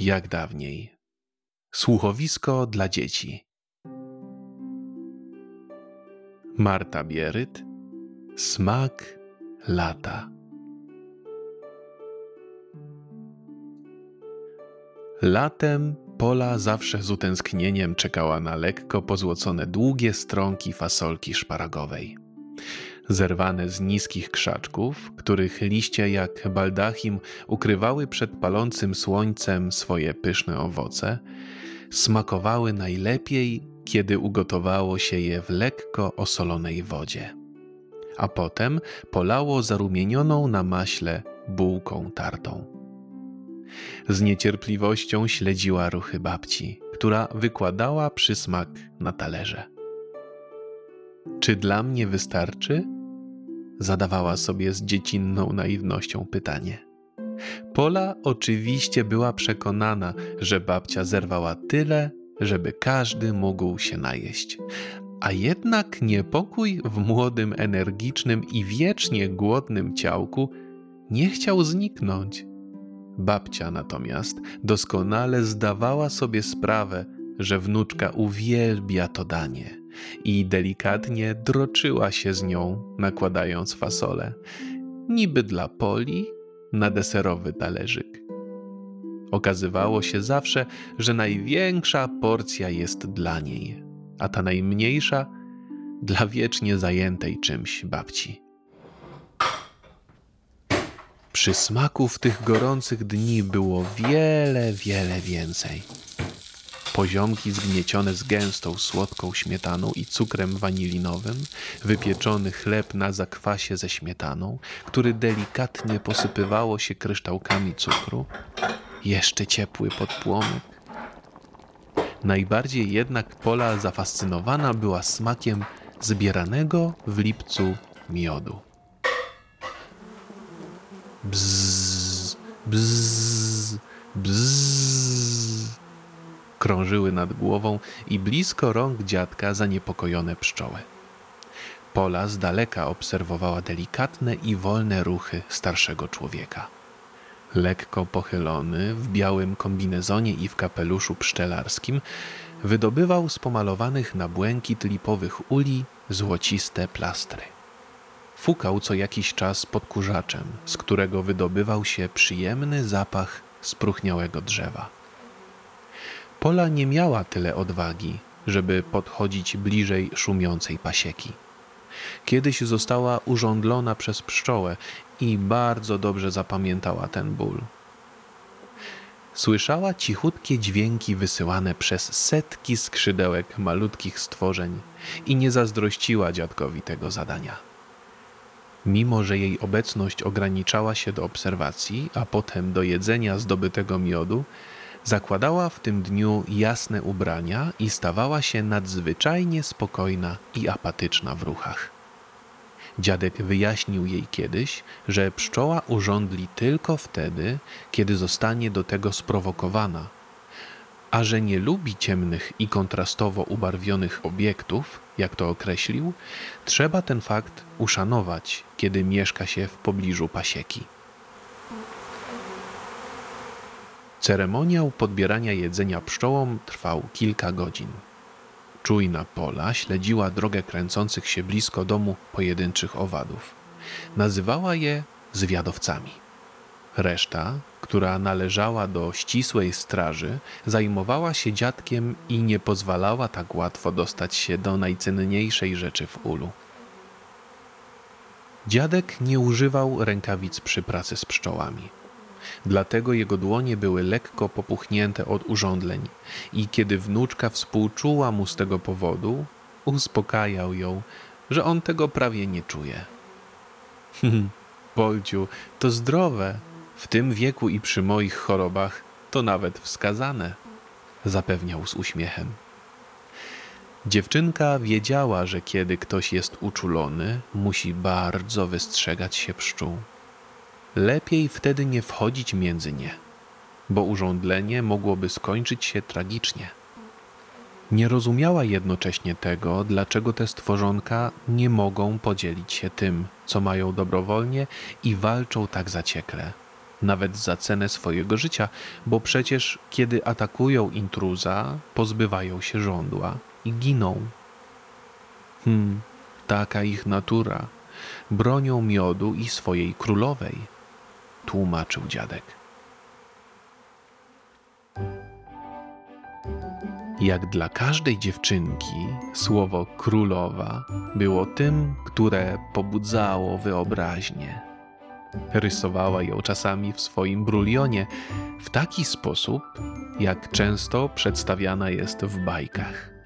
Jak dawniej. Słuchowisko dla dzieci. Marta Bieryt. Smak lata. Latem Pola zawsze z utęsknieniem czekała na lekko pozłocone długie stronki fasolki szparagowej zerwane z niskich krzaczków, których liście jak baldachim ukrywały przed palącym słońcem swoje pyszne owoce, smakowały najlepiej, kiedy ugotowało się je w lekko osolonej wodzie, a potem polało zarumienioną na maśle bułką tartą. Z niecierpliwością śledziła ruchy babci, która wykładała przysmak na talerze. Czy dla mnie wystarczy? Zadawała sobie z dziecinną naiwnością pytanie. Pola oczywiście była przekonana, że babcia zerwała tyle, żeby każdy mógł się najeść. A jednak niepokój w młodym, energicznym i wiecznie głodnym ciałku nie chciał zniknąć. Babcia natomiast doskonale zdawała sobie sprawę, że wnuczka uwielbia to danie i delikatnie droczyła się z nią, nakładając fasolę, niby dla Poli na deserowy talerzyk. Okazywało się zawsze, że największa porcja jest dla niej, a ta najmniejsza dla wiecznie zajętej czymś babci. Przysmaków tych gorących dni było wiele, wiele więcej poziomki zgniecione z gęstą, słodką śmietaną i cukrem wanilinowym, wypieczony chleb na zakwasie ze śmietaną, który delikatnie posypywało się kryształkami cukru, jeszcze ciepły pod płomyk. Najbardziej jednak Pola zafascynowana była smakiem zbieranego w lipcu miodu. Bzz, bzz, bzz krążyły nad głową i blisko rąk dziadka zaniepokojone pszczoły. Pola z daleka obserwowała delikatne i wolne ruchy starszego człowieka. Lekko pochylony, w białym kombinezonie i w kapeluszu pszczelarskim, wydobywał z pomalowanych na błękit lipowych uli złociste plastry. Fukał co jakiś czas podkurzaczem, z którego wydobywał się przyjemny zapach spróchniałego drzewa. Pola nie miała tyle odwagi, żeby podchodzić bliżej szumiącej pasieki. Kiedyś została urządlona przez pszczołę i bardzo dobrze zapamiętała ten ból. Słyszała cichutkie dźwięki wysyłane przez setki skrzydełek malutkich stworzeń i nie zazdrościła dziadkowi tego zadania. Mimo, że jej obecność ograniczała się do obserwacji, a potem do jedzenia zdobytego miodu, Zakładała w tym dniu jasne ubrania i stawała się nadzwyczajnie spokojna i apatyczna w ruchach. Dziadek wyjaśnił jej kiedyś, że pszczoła urządli tylko wtedy, kiedy zostanie do tego sprowokowana, a że nie lubi ciemnych i kontrastowo ubarwionych obiektów, jak to określił, trzeba ten fakt uszanować, kiedy mieszka się w pobliżu pasieki. Ceremoniał podbierania jedzenia pszczołom trwał kilka godzin. Czujna Pola śledziła drogę kręcących się blisko domu pojedynczych owadów. Nazywała je zwiadowcami. Reszta, która należała do ścisłej straży, zajmowała się dziadkiem i nie pozwalała tak łatwo dostać się do najcenniejszej rzeczy w ulu. Dziadek nie używał rękawic przy pracy z pszczołami. Dlatego jego dłonie były lekko popuchnięte od urządleń i kiedy wnuczka współczuła mu z tego powodu, uspokajał ją, że on tego prawie nie czuje. Polciu, to zdrowe. W tym wieku i przy moich chorobach to nawet wskazane, zapewniał z uśmiechem. Dziewczynka wiedziała, że kiedy ktoś jest uczulony, musi bardzo wystrzegać się pszczół. Lepiej wtedy nie wchodzić między nie, bo urządlenie mogłoby skończyć się tragicznie. Nie rozumiała jednocześnie tego, dlaczego te stworzonka nie mogą podzielić się tym, co mają dobrowolnie i walczą tak zaciekle. nawet za cenę swojego życia, bo przecież kiedy atakują intruza, pozbywają się żądła i giną. Hmm, taka ich natura. Bronią miodu i swojej królowej, tłumaczył dziadek. Jak dla każdej dziewczynki, słowo królowa było tym, które pobudzało wyobraźnię. Rysowała ją czasami w swoim brulionie w taki sposób, jak często przedstawiana jest w bajkach.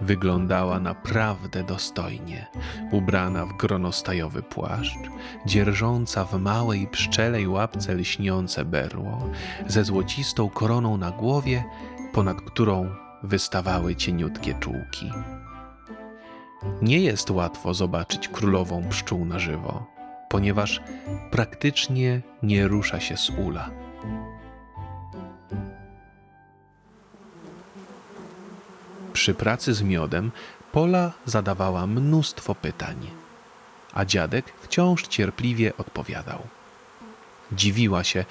Wyglądała naprawdę dostojnie, ubrana w gronostajowy płaszcz, dzierżąca w małej pszczelej łapce lśniące berło, ze złocistą koroną na głowie, ponad którą wystawały cieniutkie czułki. Nie jest łatwo zobaczyć królową pszczół na żywo, ponieważ praktycznie nie rusza się z ula. Przy pracy z miodem Pola zadawała mnóstwo pytań, a dziadek wciąż cierpliwie odpowiadał. Dziwiła się,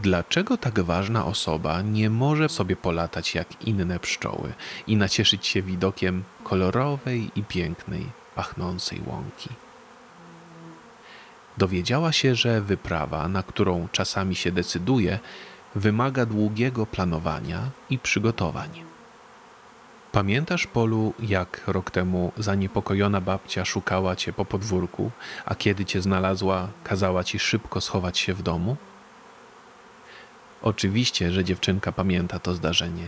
dlaczego tak ważna osoba nie może sobie polatać jak inne pszczoły i nacieszyć się widokiem kolorowej i pięknej, pachnącej łąki. Dowiedziała się, że wyprawa, na którą czasami się decyduje, wymaga długiego planowania i przygotowań. Pamiętasz, Polu, jak rok temu zaniepokojona babcia szukała cię po podwórku, a kiedy cię znalazła, kazała ci szybko schować się w domu? Oczywiście, że dziewczynka pamięta to zdarzenie,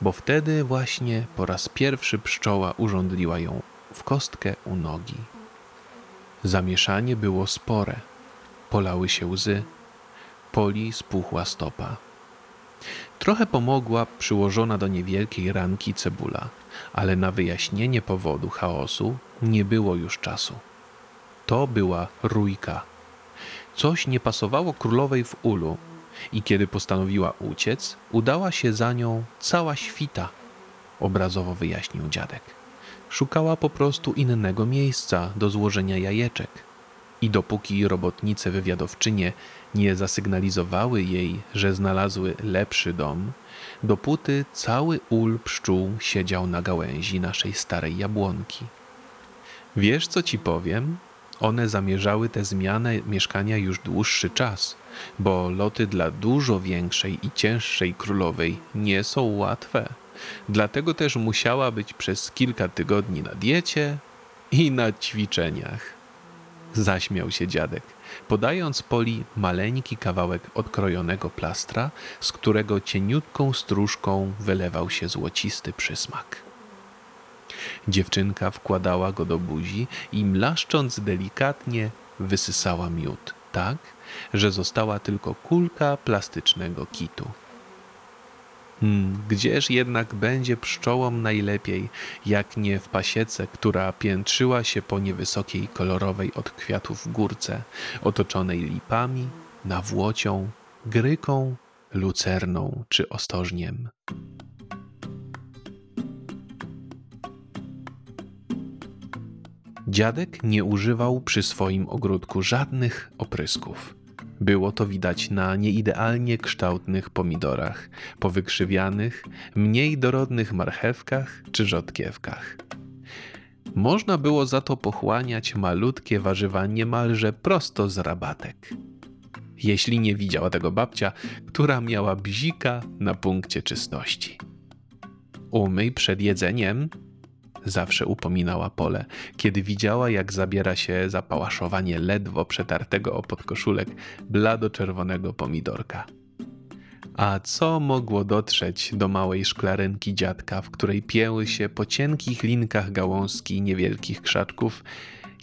bo wtedy właśnie po raz pierwszy pszczoła urządliła ją w kostkę u nogi. Zamieszanie było spore. Polały się łzy. Poli spuchła stopa. Trochę pomogła przyłożona do niewielkiej ranki cebula, ale na wyjaśnienie powodu chaosu nie było już czasu. To była rójka. Coś nie pasowało królowej w ulu i kiedy postanowiła uciec, udała się za nią cała świta, obrazowo wyjaśnił dziadek. Szukała po prostu innego miejsca do złożenia jajeczek. I dopóki robotnice wywiadowczynie nie zasygnalizowały jej, że znalazły lepszy dom, dopóty cały ul pszczół siedział na gałęzi naszej starej jabłonki. Wiesz, co ci powiem? One zamierzały tę zmianę mieszkania już dłuższy czas, bo loty dla dużo większej i cięższej królowej nie są łatwe. Dlatego też musiała być przez kilka tygodni na diecie i na ćwiczeniach. Zaśmiał się dziadek, podając Poli maleńki kawałek odkrojonego plastra, z którego cieniutką stróżką wylewał się złocisty przysmak. Dziewczynka wkładała go do buzi i mlaszcząc delikatnie wysysała miód, tak, że została tylko kulka plastycznego kitu. Hmm, gdzież jednak będzie pszczołom najlepiej, jak nie w pasiece, która piętrzyła się po niewysokiej, kolorowej od kwiatów górce, otoczonej lipami, nawłocią, gryką, lucerną czy ostożniem. Dziadek nie używał przy swoim ogródku żadnych oprysków. Było to widać na nieidealnie kształtnych pomidorach, powykrzywianych, mniej dorodnych marchewkach czy rzodkiewkach. Można było za to pochłaniać malutkie warzywa niemalże prosto z rabatek. Jeśli nie widziała tego babcia, która miała bzika na punkcie czystości. Umyj przed jedzeniem, zawsze upominała Pole, kiedy widziała, jak zabiera się za pałaszowanie ledwo przetartego o podkoszulek blado-czerwonego pomidorka. A co mogło dotrzeć do małej szklarynki dziadka, w której pieły się po cienkich linkach gałązki niewielkich krzaczków,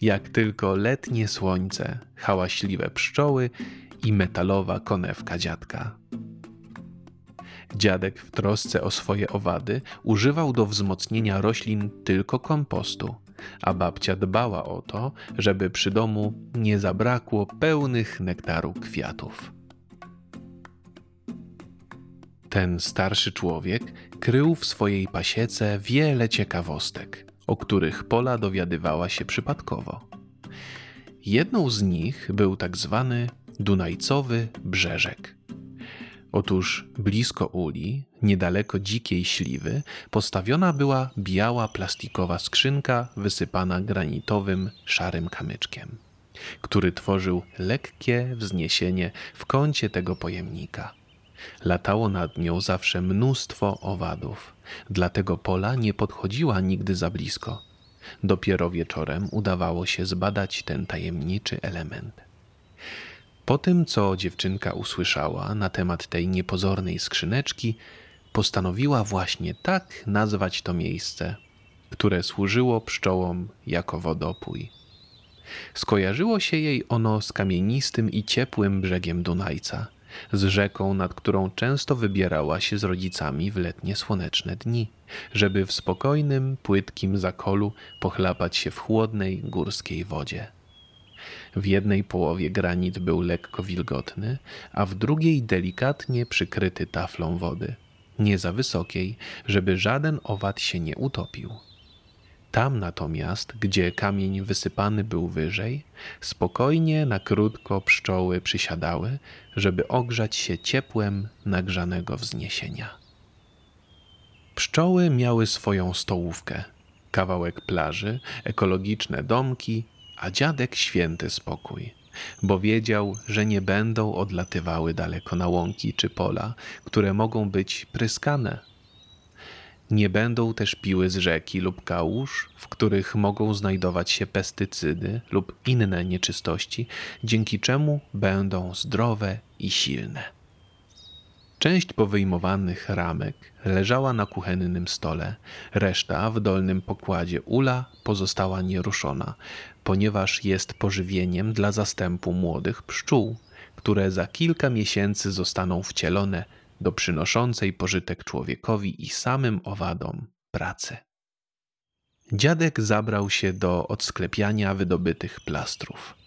jak tylko letnie słońce, hałaśliwe pszczoły i metalowa konewka dziadka. Dziadek w trosce o swoje owady używał do wzmocnienia roślin tylko kompostu, a babcia dbała o to, żeby przy domu nie zabrakło pełnych nektaru kwiatów. Ten starszy człowiek krył w swojej pasiece wiele ciekawostek, o których Pola dowiadywała się przypadkowo. Jedną z nich był tak zwany Dunajcowy Brzeżek. Otóż blisko uli, niedaleko dzikiej śliwy, postawiona była biała plastikowa skrzynka wysypana granitowym, szarym kamyczkiem, który tworzył lekkie wzniesienie w kącie tego pojemnika. Latało nad nią zawsze mnóstwo owadów, dlatego pola nie podchodziła nigdy za blisko. Dopiero wieczorem udawało się zbadać ten tajemniczy element. Po tym, co dziewczynka usłyszała na temat tej niepozornej skrzyneczki, postanowiła właśnie tak nazwać to miejsce, które służyło pszczołom jako wodopój. Skojarzyło się jej ono z kamienistym i ciepłym brzegiem Dunajca, z rzeką, nad którą często wybierała się z rodzicami w letnie słoneczne dni, żeby w spokojnym, płytkim zakolu pochlapać się w chłodnej górskiej wodzie. W jednej połowie granit był lekko wilgotny, a w drugiej delikatnie przykryty taflą wody, nie za wysokiej, żeby żaden owad się nie utopił. Tam natomiast, gdzie kamień wysypany był wyżej, spokojnie na krótko pszczoły przysiadały, żeby ogrzać się ciepłem nagrzanego wzniesienia. Pszczoły miały swoją stołówkę, kawałek plaży, ekologiczne domki, a dziadek święty spokój, bo wiedział, że nie będą odlatywały daleko na łąki czy pola, które mogą być pryskane. Nie będą też piły z rzeki lub kałuż, w których mogą znajdować się pestycydy lub inne nieczystości, dzięki czemu będą zdrowe i silne. Część powyjmowanych ramek leżała na kuchennym stole, reszta w dolnym pokładzie ula pozostała nieruszona, ponieważ jest pożywieniem dla zastępu młodych pszczół, które za kilka miesięcy zostaną wcielone do przynoszącej pożytek człowiekowi i samym owadom pracy. Dziadek zabrał się do odsklepiania wydobytych plastrów.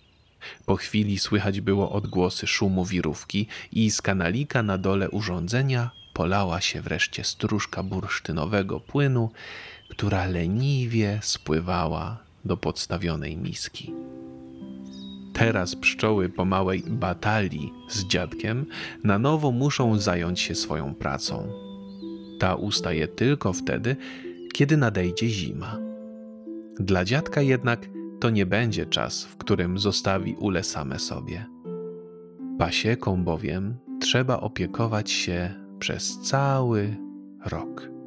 Po chwili słychać było odgłosy szumu wirówki i z kanalika na dole urządzenia polała się wreszcie stróżka bursztynowego płynu, która leniwie spływała do podstawionej miski. Teraz pszczoły po małej batalii z dziadkiem na nowo muszą zająć się swoją pracą. Ta ustaje tylko wtedy, kiedy nadejdzie zima. Dla dziadka jednak to nie będzie czas, w którym zostawi ule same sobie. Pasieką bowiem trzeba opiekować się przez cały rok.